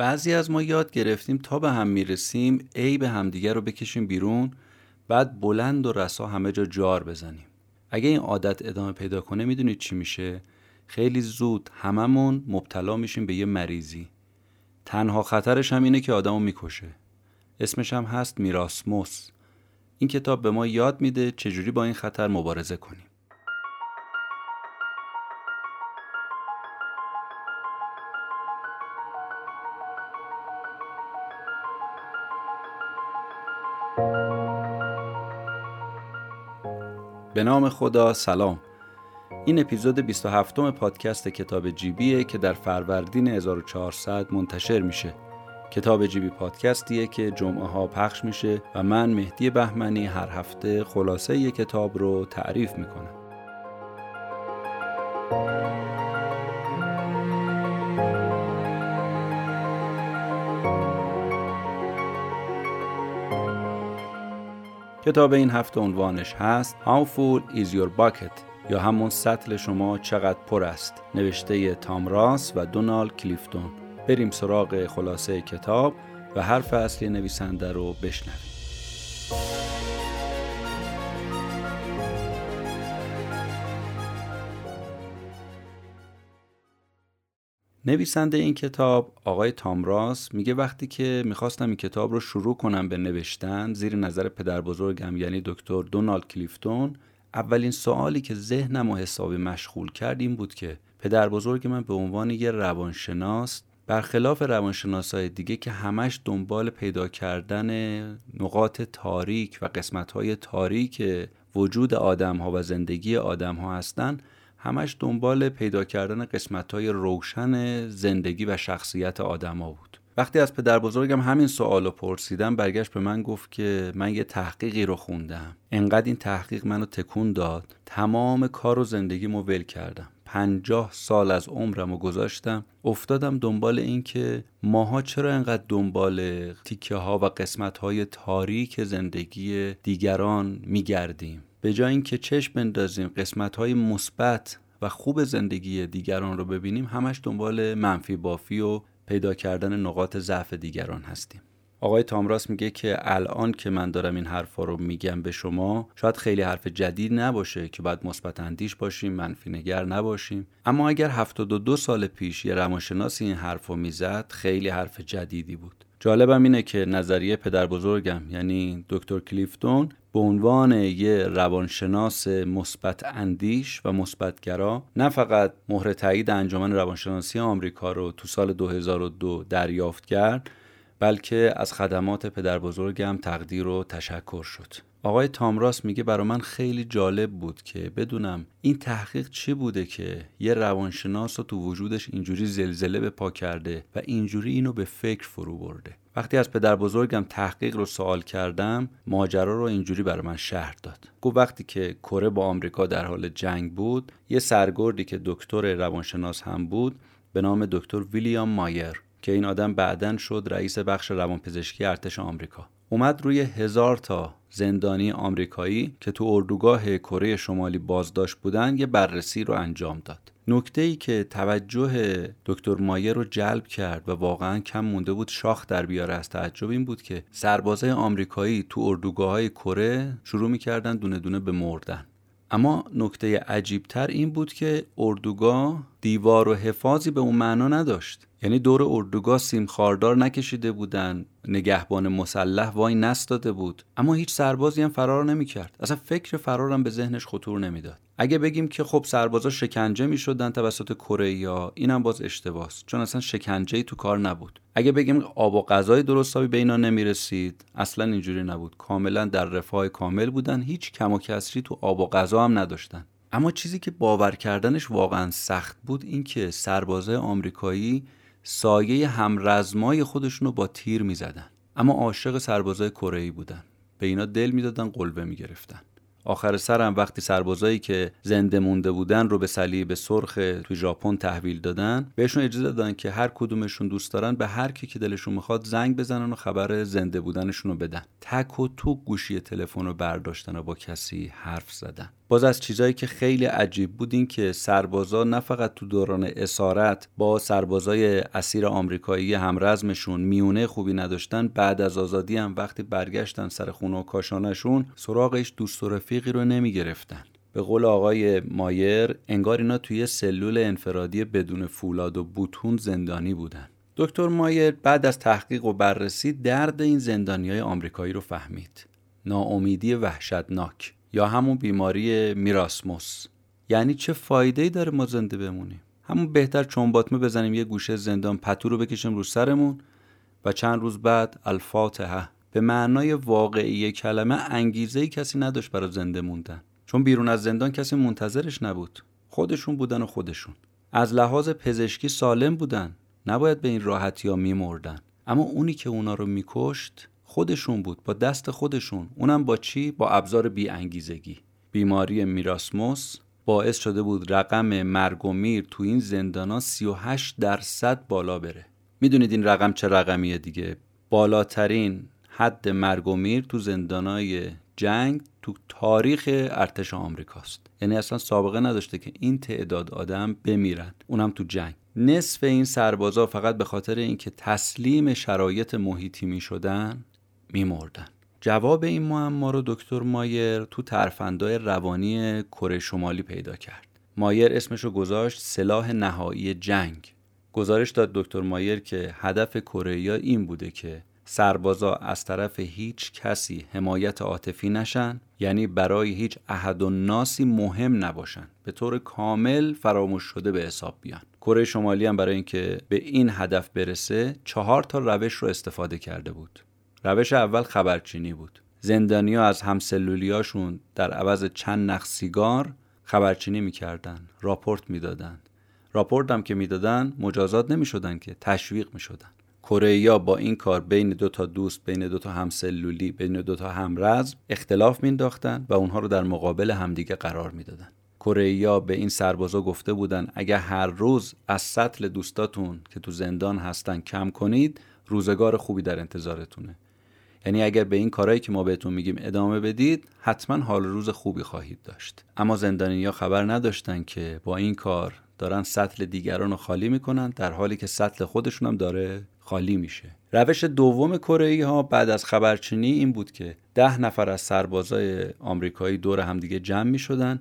بعضی از ما یاد گرفتیم تا به هم می‌رسیم ای به همدیگر رو بکشیم بیرون بعد بلند و رسا همه جا جار بزنیم. اگه این عادت ادامه پیدا کنه می‌دونید چی میشه؟ خیلی زود هممون مبتلا میشیم به یه مریضی. تنها خطرش هم اینه که آدمو می‌کشه. اسمش هم هست میراسموس. این کتاب به ما یاد میده چجوری با این خطر مبارزه کنیم. به نام خدا سلام. این اپیزود 27 پادکست کتاب جیبیه که در فروردین 1400 منتشر میشه. کتاب جیبی پادکستیه که جمعه ها پخش میشه و من مهدی بهمنی هر هفته خلاصه ی کتاب رو تعریف می‌کنم. کتاب این هفته عنوانش هست How full is your bucket یا همون سطل شما چقدر پر است؟ نوشته تام راس و دونالد کلیفتون. بریم سراغ خلاصه کتاب و حرف اصلی نویسنده رو بشنویم. نویسنده این کتاب آقای تامراس میگه وقتی که می‌خواستم این کتاب رو شروع کنم به نوشتن زیر نظر پدر بزرگم یعنی دکتر دونالد کلیفتون اولین سوالی که ذهنم و حسابی مشغول کرد این بود که پدر بزرگ من به عنوان یه روانشناس برخلاف روانشناسای دیگه که همش دنبال پیدا کردن نقاط تاریک و قسمتهای تاریک وجود آدم ها و زندگی آدم ها هستن همش دنبال پیدا کردن قسمتهای روشن زندگی و شخصیت آدما بود. وقتی از پدر بزرگم همین سوال رو پرسیدم برگشت به من گفت که من یه تحقیقی رو خوندم. انقدر این تحقیق منو تکون داد. تمام کار و زندگیمو ول کردم. پنجاه سال از عمرم رو گذاشتم. افتادم دنبال این که ماها چرا انقدر دنبال تیکه ها و قسمت های تاریک زندگی دیگران میگردیم. به جای اینکه چشم بندازیم قسمت های مثبت و خوب زندگی دیگران رو ببینیم همش دنبال منفی بافی و پیدا کردن نقاط ضعف دیگران هستیم. آقای تامراس میگه که الان که من دارم این حرفا رو میگم به شما شاید خیلی حرف جدید نباشه که باید مثبت اندیش باشیم منفی نگر نباشیم. اما اگر 72 سال پیش یه روانشناسی این حرف رو می‌زد خیلی حرف جدیدی بود. جالبم اینه که نظریه پدر بزرگم یعنی دکتر کلیفتون به عنوان یه روانشناس مثبت اندیش و مثبتگرا نه فقط مهر تایید انجمن روانشناسی آمریکا رو تو سال 2002 دریافت کرد بلکه از خدمات پدر بزرگم تقدیر و تشکر شد. آقای تامراس میگه برا من خیلی جالب بود که بدونم این تحقیق چی بوده که یه روانشناس رو تو وجودش اینجوری زلزله به پا کرده و اینجوری اینو به فکر فرو برده. وقتی از پدر بزرگم تحقیق رو سوال کردم ماجرا رو اینجوری برای من شهر داد. گفت وقتی که کره با آمریکا در حال جنگ بود یه سرگردی که دکتر روانشناس هم بود به نام دکتر ویلیام مایر که این آدم بعدا شد رئیس بخش روانپزشکی ارتش آمریکا. اومد روی هزار تا زندانی آمریکایی که تو اردوگاه کره شمالی بازداشت بودن یه بررسی رو انجام داد. نکته ای که توجه دکتر مایر رو جلب کرد و واقعا کم مونده بود شاخ در بیاره از تعجب این بود که سربازای آمریکایی تو اردوگاه های کره شروع می‌کردن دونه دونه به مردن. اما نکته عجیبتر این بود که اردوگاه دیوار و حفاظی به اون معنا نداشت. یعنی دور اردوگاه سیم خاردار نکشیده بودن نگهبان مسلح وای نستاده بود. اما هیچ سربازی هم فرار نمی‌کرد. اصلا فکر فرارم به ذهنش خطور نمی‌داد. اگه بگیم که خب سربازا شکنجه می‌شدن توسط کره یا اینم باز اشتباهست. چون اصلا شکنجه ای تو کار نبود. اگه بگیم آب و غذای درستابی به اینا نمی‌رسید اصلا اینجوری نبود. کاملا در رفاه کامل بودن. هیچ کم و کسری تو آب و غذا هم نداشتن. اما چیزی که باور کردنش واقعا سخت بود این که سربازای آمریکایی سایه همرزمای خودشون رو با تیر می‌زدن. اما عاشق سربازای کره بودن. به اینا دل می‌دادن قلبه می‌گرفتن. آخر سرم وقتی سربازایی که زنده مونده بودن رو به صلیب سرخ تو ژاپن تحویل دادن بهشون اجازه دادن که هر کدومشون دوست دارن به هر کی که دلشون می‌خواد زنگ بزنن و خبر زنده بودنشون رو بدن. تک و تو گوشی تلفن رو برداشتن و با کسی حرف زدن. باز از چیزایی که خیلی عجیب بود این که سربازا نه فقط تو دوران اسارت با سربازای اسیر آمریکایی همرزمشون میونه خوبی نداشتن بعد از آزادی هم وقتی برگشتن سر خونه و کاشانشون سراغش دوست و رفیقی رو نمی‌گرفتن. به قول آقای مایر انگار اینا توی سلول انفرادی بدون فولاد و بوتون زندانی بودن. دکتر مایر بعد از تحقیق و بررسی درد این زندانی های آمریکایی رو فهمید. ناامیدی وحشتناک. یا همون بیماری میراسموس. یعنی چه فایده ای داره ما زنده بمونیم؟ همون بهتر چنباتمه بزنیم یه گوشه زندان پتو رو بکشیم رو سرمون و چند روز بعد الفاتحه. به معنای واقعی کلمه انگیزه ای کسی نداشت برای زنده موندن. چون بیرون از زندان کسی منتظرش نبود. خودشون بودن و خودشون. از لحاظ پزشکی سالم بودن. نباید به این راحتی ها میمردن. اما اونی که اونا رو میکشت خودشون بود با دست خودشون. اونم با چی؟ با ابزار بی انگیزگی بیماری میراسموس باعث شده بود رقم مرگ و میر تو این زندانا 38 درصد بالا بره. می‌دونید این رقم چه رقمیه دیگه؟ بالاترین حد مرگ و میر تو زندانای جنگ تو تاریخ ارتش آمریکاست. یعنی اصلا سابقه نداشته که این تعداد آدم بمیرن اونم تو جنگ. نصف این سربازا فقط به خاطر اینکه تسلیم شرایط محیطی می شدن می مردن. جواب این معما رو دکتر مایر تو ترفندای روانی کره شمالی پیدا کرد. مایر اسمشو گذاشت سلاح نهایی جنگ. گزارش داد دکتر مایر که هدف کره این بوده که سربازا از طرف هیچ کسی حمایت عاطفی نشن یعنی برای هیچ احد و ناسی مهم نباشن به طور کامل فراموش شده به حساب بیان کره شمالی هم برای اینکه به این هدف برسه چهار تا روش رو استفاده کرده بود روش اول خبرچینی بود. زندانیا از همسلولیاشون در عوض چند نخ سیگار خبرچینی می‌کردن راپورت می‌دادن. راپورت هم که می‌دادن مجازات نمی‌شدن که تشویق می‌شدن. کره با این کار بین دو تا دوست بین دو تا همسلولی بین دو تا همرز اختلاف مینداختن و اونها رو در مقابل همدیگه قرار می‌دادن. کره به این سربازا گفته بودن اگر هر روز از سطل دوستاتون که تو زندان هستن کم کنید روزگار خوبی در انتظارتونه. یعنی اگر به این کارهایی که ما بهتون میگیم ادامه بدید حتما حال روز خوبی خواهید داشت. اما زندانیا خبر نداشتن که با این کار دارن سطل دیگران رو خالی می‌کنن در حالی که سطل خودشون هم داره خالی میشه. روش دوم کره ها بعد از خبرچینی این بود که ده نفر از سربازای آمریکایی دور همدیگه جمع می‌شدن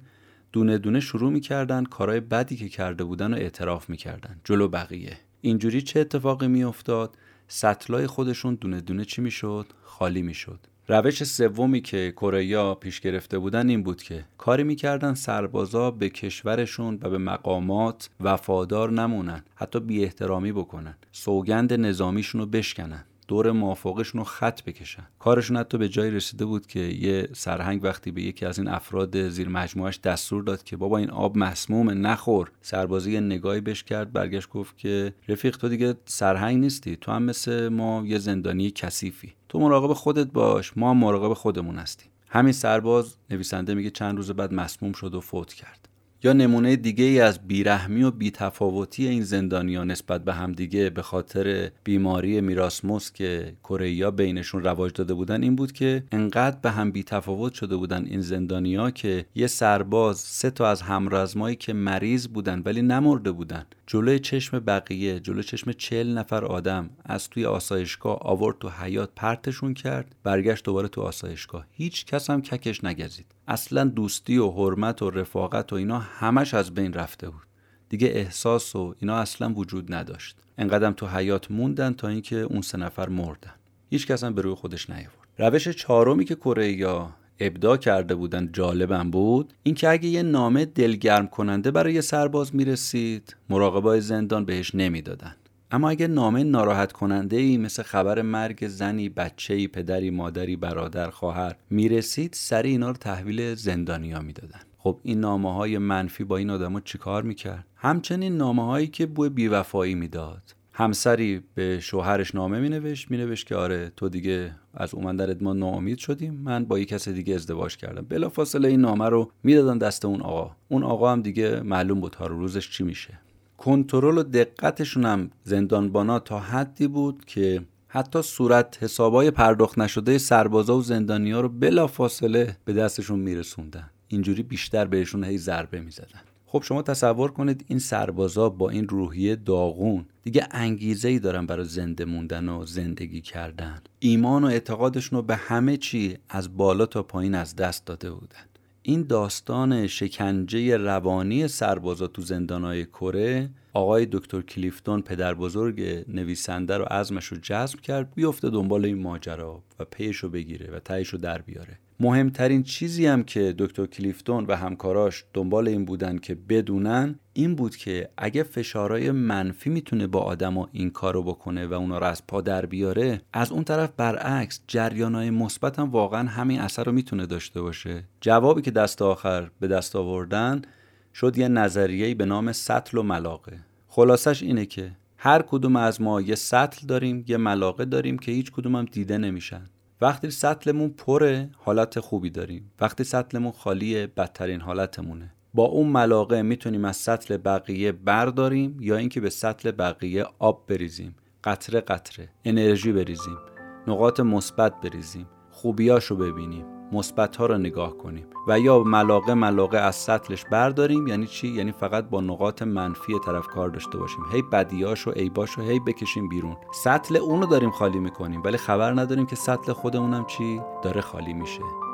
دونه دونه شروع می‌کردن کارهای بدی که کرده بودن و اعتراف می‌کردن. جلو بقیه. اینجوری چه اتفاقی میافتاد؟ سطلای خودشون دونه دونه چی می‌شد؟ خالی می‌شد. روش سومی که کره پیش گرفته بودن این بود که کاری می‌کردن سربازا به کشورشون و به مقامات وفادار نمونن حتی بی احترامی بکنن سوگند نظامیشون رو بشکنن. دور موافقشون رو خط بکشن. کارشون حتی به جایی رسیده بود که یه سرهنگ وقتی به یکی از این افراد زیر مجموعش دستور داد که بابا این آب مسمومه نخور. سربازی نگاهی بش کرد برگشت گفت که رفیق تو دیگه سرهنگ نیستی تو هم مثل ما یه زندانی کثیفی. تو مراقب خودت باش ما هم مراقب خودمون هستیم. همین سرباز نویسنده میگه چند روز بعد مسموم شد و فوت کرد. یا نمونه دیگه ای از بیرحمی و بیتفاوتی این زندانیان نسبت به همدیگه به خاطر بیماری میراسموس که کره بینشون رواج داده بودن این بود که انقدر به هم بیتفاوت شده بودن این زندانیا که یه سرباز سه تا از همرزمایی که مریض بودن ولی نمرده بودن. جلوی چشم بقیه جلوی چشم چل نفر آدم از توی آسایشگاه آورد تو حیات پرتشون کرد برگشت دوباره تو آسایشگاه. هیچ کس هم ککش نگزید. اصلا دوستی و حرمت و رفاقت و اینا همش از بین رفته بود. دیگه احساس و اینا اصلا وجود نداشت. انقدرم تو حیات موندن تا اینکه اون سه نفر مردن. هیچ کس هم به روی خودش نیاورد. روش چهارمی که کره یا ابدا کرده بودن جالبم بود اینکه اگه یه نامه دلگرم کننده برای سرباز می‌رسید مراقبای زندان بهش نمی‌دادن. اما اگه نامه ناراحت کننده ای مثل خبر مرگ زنی، بچه‌ای، پدری، مادری، برادر، خواهر می‌رسید سری اینا رو تحویل زندانیا می‌دادن. خب این نامه های منفی با این آدما چیکار می‌کرد؟ همچنین نامه هایی که بوی بیوفایی می‌داد. همسری به شوهرش نامه مینوشت مینوشت که آره تو دیگه از اومدنت ما ناامید شدیم. من با یک کس دیگه ازدواج کردم. بلافاصله این نامه رو می‌دادن دست اون آقا. اون آقا هم دیگه معلوم بود تا روزش چی میشه. کنترل و دقتشون هم زندانبانا تا حدی بود که حتی صورت حسابای پرداخت نشده سربازا و زندانیا رو بلا فاصله به دستشون میرسوندن. اینجوری بیشتر بهشون هی ضربه می‌زدن. خب شما تصور کنید این سربازا با این روحیه داغون. دیگه انگیزه ای دارن برای زنده موندن و زندگی کردن. ایمان و اعتقادشون رو به همه چی از بالا تا پایین از دست داده بودن. این داستان شکنجه روانی سربازا تو زندانهای کره آقای دکتر کلیفتون پدر بزرگ نویسنده رو عزمش رو جذب کرد بیفته دنبال این ماجرا و پیش رو بگیره و تهش رو در بیاره. مهمترین چیزی هم که دکتر کلیفتون و همکاراش دنبال این بودن که بدونن این بود که اگه فشارهای منفی می‌تونه با آدما این کارو بکنه و اونا رو از پا در بیاره از اون طرف برعکس جریانهای مثبت هم واقعا همین اثر رو می‌تونه داشته باشه. جوابی که دست آخر به دست آوردن شد یه نظریه به نام سطل و ملاقه. خلاصش اینه که هر کدوم از ما یه سطل داریم یه ملاقه داریم که هیچ کدوم هم دیده نمیشن. وقتی سطلمون پره حالت خوبی داریم. وقتی سطلمون خالیه بدترین حالتمونه. با اون ملاقه می‌تونیم از سطل بقیه برداریم یا اینکه به سطل بقیه آب بریزیم. قطره قطره. انرژی بریزیم. نقاط مثبت بریزیم. خوبیاشو ببینیم. مثبت ها رو نگاه کنیم و یا ملاقه ملاقه از سطلش برداریم یعنی چی؟ یعنی فقط با نقاط منفی طرف کار داشته باشیم. هی بدیاش و عیباش رو هی بکشیم بیرون. سطل اونو داریم خالی می‌کنیم ولی خبر نداریم که سطل خودمونم چی؟ داره خالی میشه.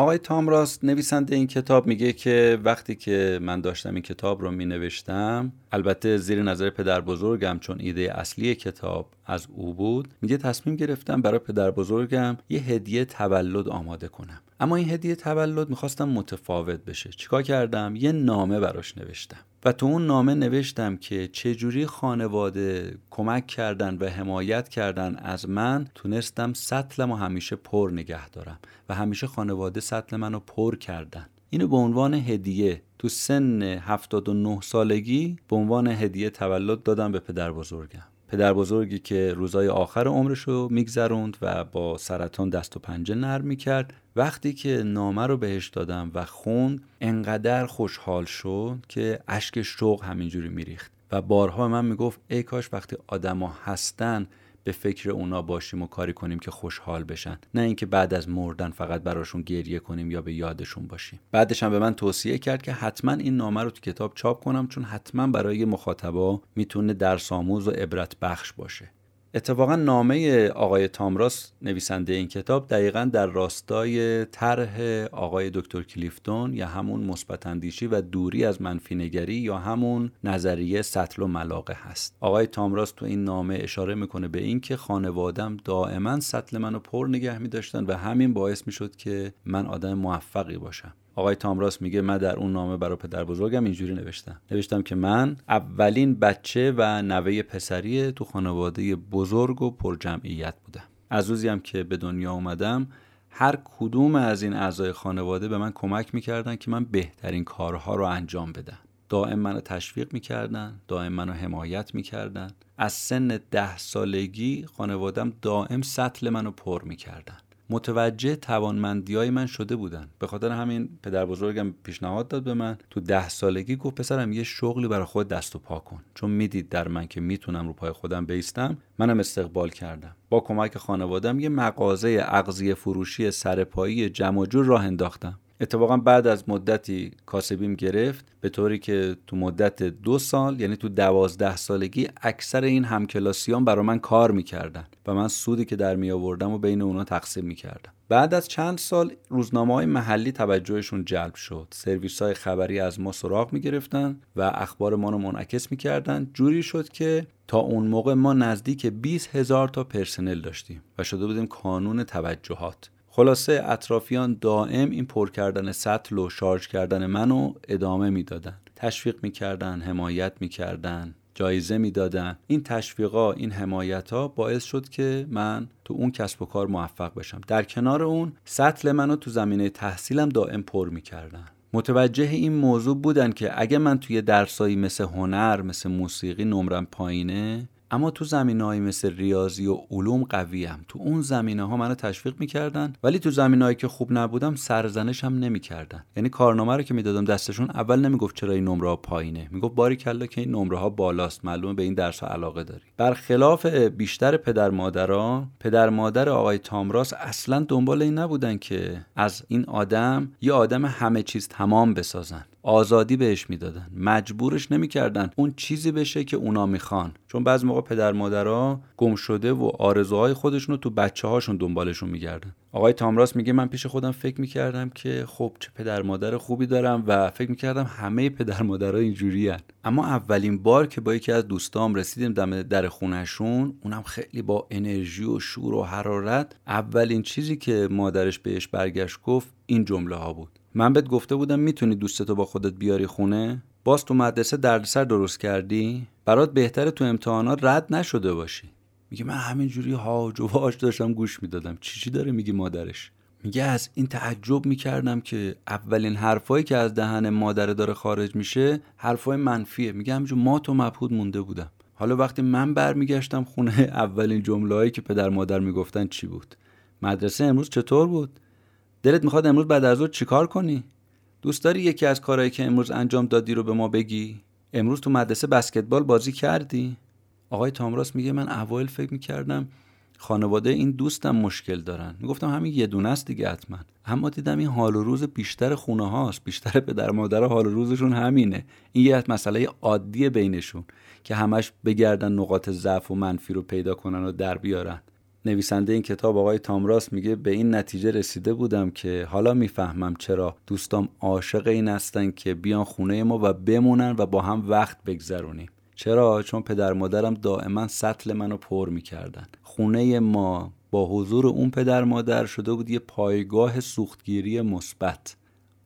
آقای تام راست نویسنده این کتاب میگه که وقتی که من داشتم این کتاب رو می نوشتم البته زیر نظر پدر بزرگم چون ایده اصلی کتاب از او بود میگه تصمیم گرفتم برای پدر بزرگم یه هدیه تولد آماده کنم. اما این هدیه تولد می‌خواستم متفاوت بشه. چیکار کردم؟ یه نامه براش نوشتم. و تو اون نامه نوشتم که چجوری خانواده کمک کردن و حمایت کردن از من تونستم سطلم و همیشه پر نگه دارم و همیشه خانواده سطل منو پر کردن. اینو به عنوان هدیه تو سن 79 سالگی به عنوان هدیه تولد دادم به پدر بزرگم. پدر بزرگی که روزای آخر عمرش رو میگذروند و با سرطان دست و پنجه نرم می‌کرد. وقتی که نامه رو بهش دادم و خوند انقدر خوشحال شد که اشک شوق همینجوری میریخت. و بارها من می‌گفت ای کاش وقتی آدما هستن به فکر اونا باشیم و کاری کنیم که خوشحال بشن. نه اینکه بعد از مردن فقط براشون گریه کنیم یا به یادشون باشیم. بعدش هم به من توصیه کرد که حتما این نامه رو تو کتاب چاپ کنم چون حتما برای مخاطبا می‌تونه درس آموز و عبرت بخش باشه. اتفاقا نامه آقای تامراس نویسنده این کتاب دقیقا در راستای طرح آقای دکتر کلیفتون یا همون مثبت و دوری از منفی نگری یا همون نظریه سطل و ملاقه هست. آقای تامراس تو این نامه اشاره می‌کنه به اینکه خانوادم دائما سطل منو پر نگه میداشتن و همین باعث می‌شد که من آدم موفقی باشم. آقای تامراس میگه من در اون نامه برای پدر بزرگم اینجوری نوشتم. نوشتم که من اولین بچه و نوه پسری تو خانواده بزرگ و پر جمعیت بودم از روزی هم که به دنیا اومدم هر کدوم از این اعضای خانواده به من کمک می‌کردن که من بهترین کارها رو انجام بدم. دائم منو تشویق می‌کردن دائم منو حمایت می‌کردن. از سن ده سالگی خانوادم دائم سطل منو پر می‌کردن. متوجه توانمندی های من شده بودن. به خاطر همین پدر بزرگم پیشنهاد داد به من. تو ده سالگی گفت پسرم یه شغلی برای خود دست و پا کن. چون می‌دید در من که می‌تونم رو پای خودم بیستم منم استقبال کردم. با کمک خانوادم یه مغازه اغذیه فروشی سرپایی جمع جور راه انداختم. اتفاقا بعد از مدتی کاسبیم گرفت به طوری که تو مدت دو سال یعنی تو دوازده سالگی اکثر این همکلاسیان برا من کار می‌کردن و من سودی که در می آوردم و بین اونا تقسیم می‌کردم. بعد از چند سال روزنامه های محلی توجهشون جلب شد. سرویس های خبری از ما سراغ می‌گرفتن و اخبار ما رو منعکس می‌کردن. جوری شد که تا اون موقع ما نزدیک 20 هزار تا پرسنل داشتیم و شده بودیم کانون توجهات. خلاصه اطرافیان دائم این پر کردن سطل و شارژ کردن منو ادامه می‌دادن. تشویق می‌کردن حمایت می‌کردن جایزه می‌دادن. این تشویقا این حمایت ها باعث شد که من تو اون کسب و کار موفق بشم. در کنار اون سطل منو تو زمینه تحصیلم دائم پر می‌کردن. متوجه این موضوع بودن که اگه من توی درسایی مثل هنر مثل موسیقی نمرم پایینه اما تو زمینه‌ای مثل ریاضی و علوم قویم تو اون زمینه ها منو تشویق می‌کردن ولی تو زمینه‌ای که خوب نبودم سرزنش هم نمی‌کردن. یعنی کارنامه رو که می‌دادم دستشون اول نمی‌گفت چرا این نمره ها پایینه. می‌گفت باری کلا که این نمره ها بالاست معلومه به این درس ها علاقه داری. برخلاف بیشتر پدر مادران پدر مادر آقای تامراس اصلا دنبال این نبودن که از این آدم یه آدم همه چیز تمام بسازن. آزادی بهش می‌دادن. مجبورش نمی‌کردن اون چیزی بشه که اونا می‌خوان. چون بعض موقع پدر مادرها گم شده و آرزوهای خودشون رو تو بچه هاشون دنبالشون میگردن. آقای تامراس میگه من پیش خودم فکر می‌کردم که خب چه پدر مادر خوبی دارم و فکر می‌کردم همه پدر مادرها اینجوری اما اولین بار که با یکی از دوستام رسیدیم دم در خونهشون اونم خیلی با انرژی و شور و حرارت اولین چیزی که مادرش بهش برگشت گفت این جمله ها بود. من بهت گفته بودم می‌تونی دوستتو با خودت بیاری خونه؟ باز تو مدرسه دردسر درست کردی؟ برات بهتره تو امتحانات رد نشده باشی. میگه من همینجوری هاج و واج داشتم گوش می‌دادم. چی چی داره میگی مادرش؟ میگه از این تعجب می‌کردم که اولین حرفایی که از دهن مادره داره خارج میشه حرفای منفیه. میگه همینجور ما و مبهود مونده بودم. حالا وقتی من برمیگشتم خونه اولین جملههایی که پدر مادر می‌گفتن چی بود؟ مدرسه امروز چطور بود؟ دلت می‌خواد امروز بعد از ظهر چیکار کنی؟ دوست داری یکی از کارهایی که امروز انجام دادی رو به ما بگی؟ امروز تو مدرسه بسکتبال بازی کردی؟ آقای تامراس میگه من اوایل فکر می‌کردم خانواده این دوستم مشکل دارن. می‌گفتم همین یه دونه است دیگه حتما. اما دیدم این حال و روز بیشتر خونه هاست. بیشتر پدر مادر حال و روزشون همینه. این یه مسئله عادی بینشون که همش بگردن نقاط ضعف و منفی رو پیدا کنن و در بیارن. نویسنده این کتاب آقای تامراس میگه به این نتیجه رسیده بودم که حالا می‌فهمم چرا دوستام عاشق این هستن که بیان خونه ما و بمونن و با هم وقت بگذرونیم. چرا؟ چون پدر مادرم دائما سطل منو پر می‌کردن. خونه ما با حضور اون پدر مادر شده بود یه پایگاه سوختگیری مثبت.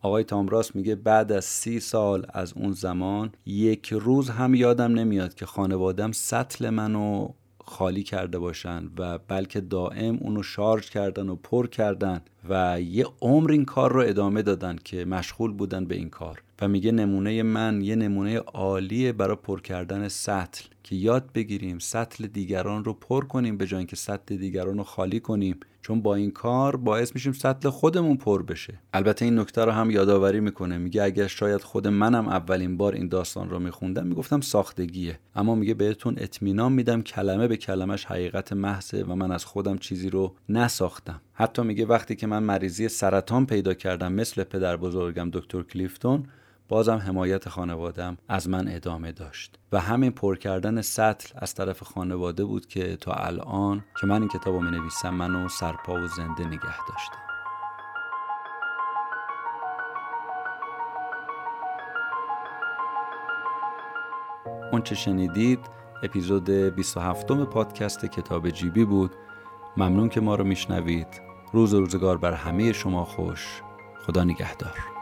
آقای تامراس میگه بعد از سی سال از اون زمان یک روز هم یادم نمیاد که خانوادم سطل منو خالی کرده باشن و بلکه دائم اونو شارژ کردن و پر کردن. و یه عمر این کار رو ادامه دادن که مشغول بودن به این کار. و میگه نمونه من یه نمونه عالیه برای پر کردن سطل که یاد بگیریم سطل دیگران رو پر کنیم به جای اینکه سطل دیگران رو خالی کنیم. چون با این کار باعث میشیم سطل خودمون پر بشه. البته این نکته رو هم یادآوری می‌کنه. میگه اگر شاید خود منم اولین بار این داستان رو میخوندم می‌گفتم ساختگیه. اما میگه بهتون اطمینان میدم کلمه به کلمش حقیقت محضه و من از خودم چیزی رو نساختم. حتی میگه وقتی که من مریضی سرطان پیدا کردم مثل پدر بزرگم دکتر کلیفتون بازم حمایت خانوادم از من ادامه داشت. و همین پر کردن سطل از طرف خانواده بود که تا الان که من این کتاب رو می نویسم منو سرپا و زنده نگه داشته اون چه شنیدید اپیزود 27 پادکست کتاب جیبی بود. ممنون که ما رو میشنوید. روز و روزگار بر همه شما خوش. خدا نگهدار.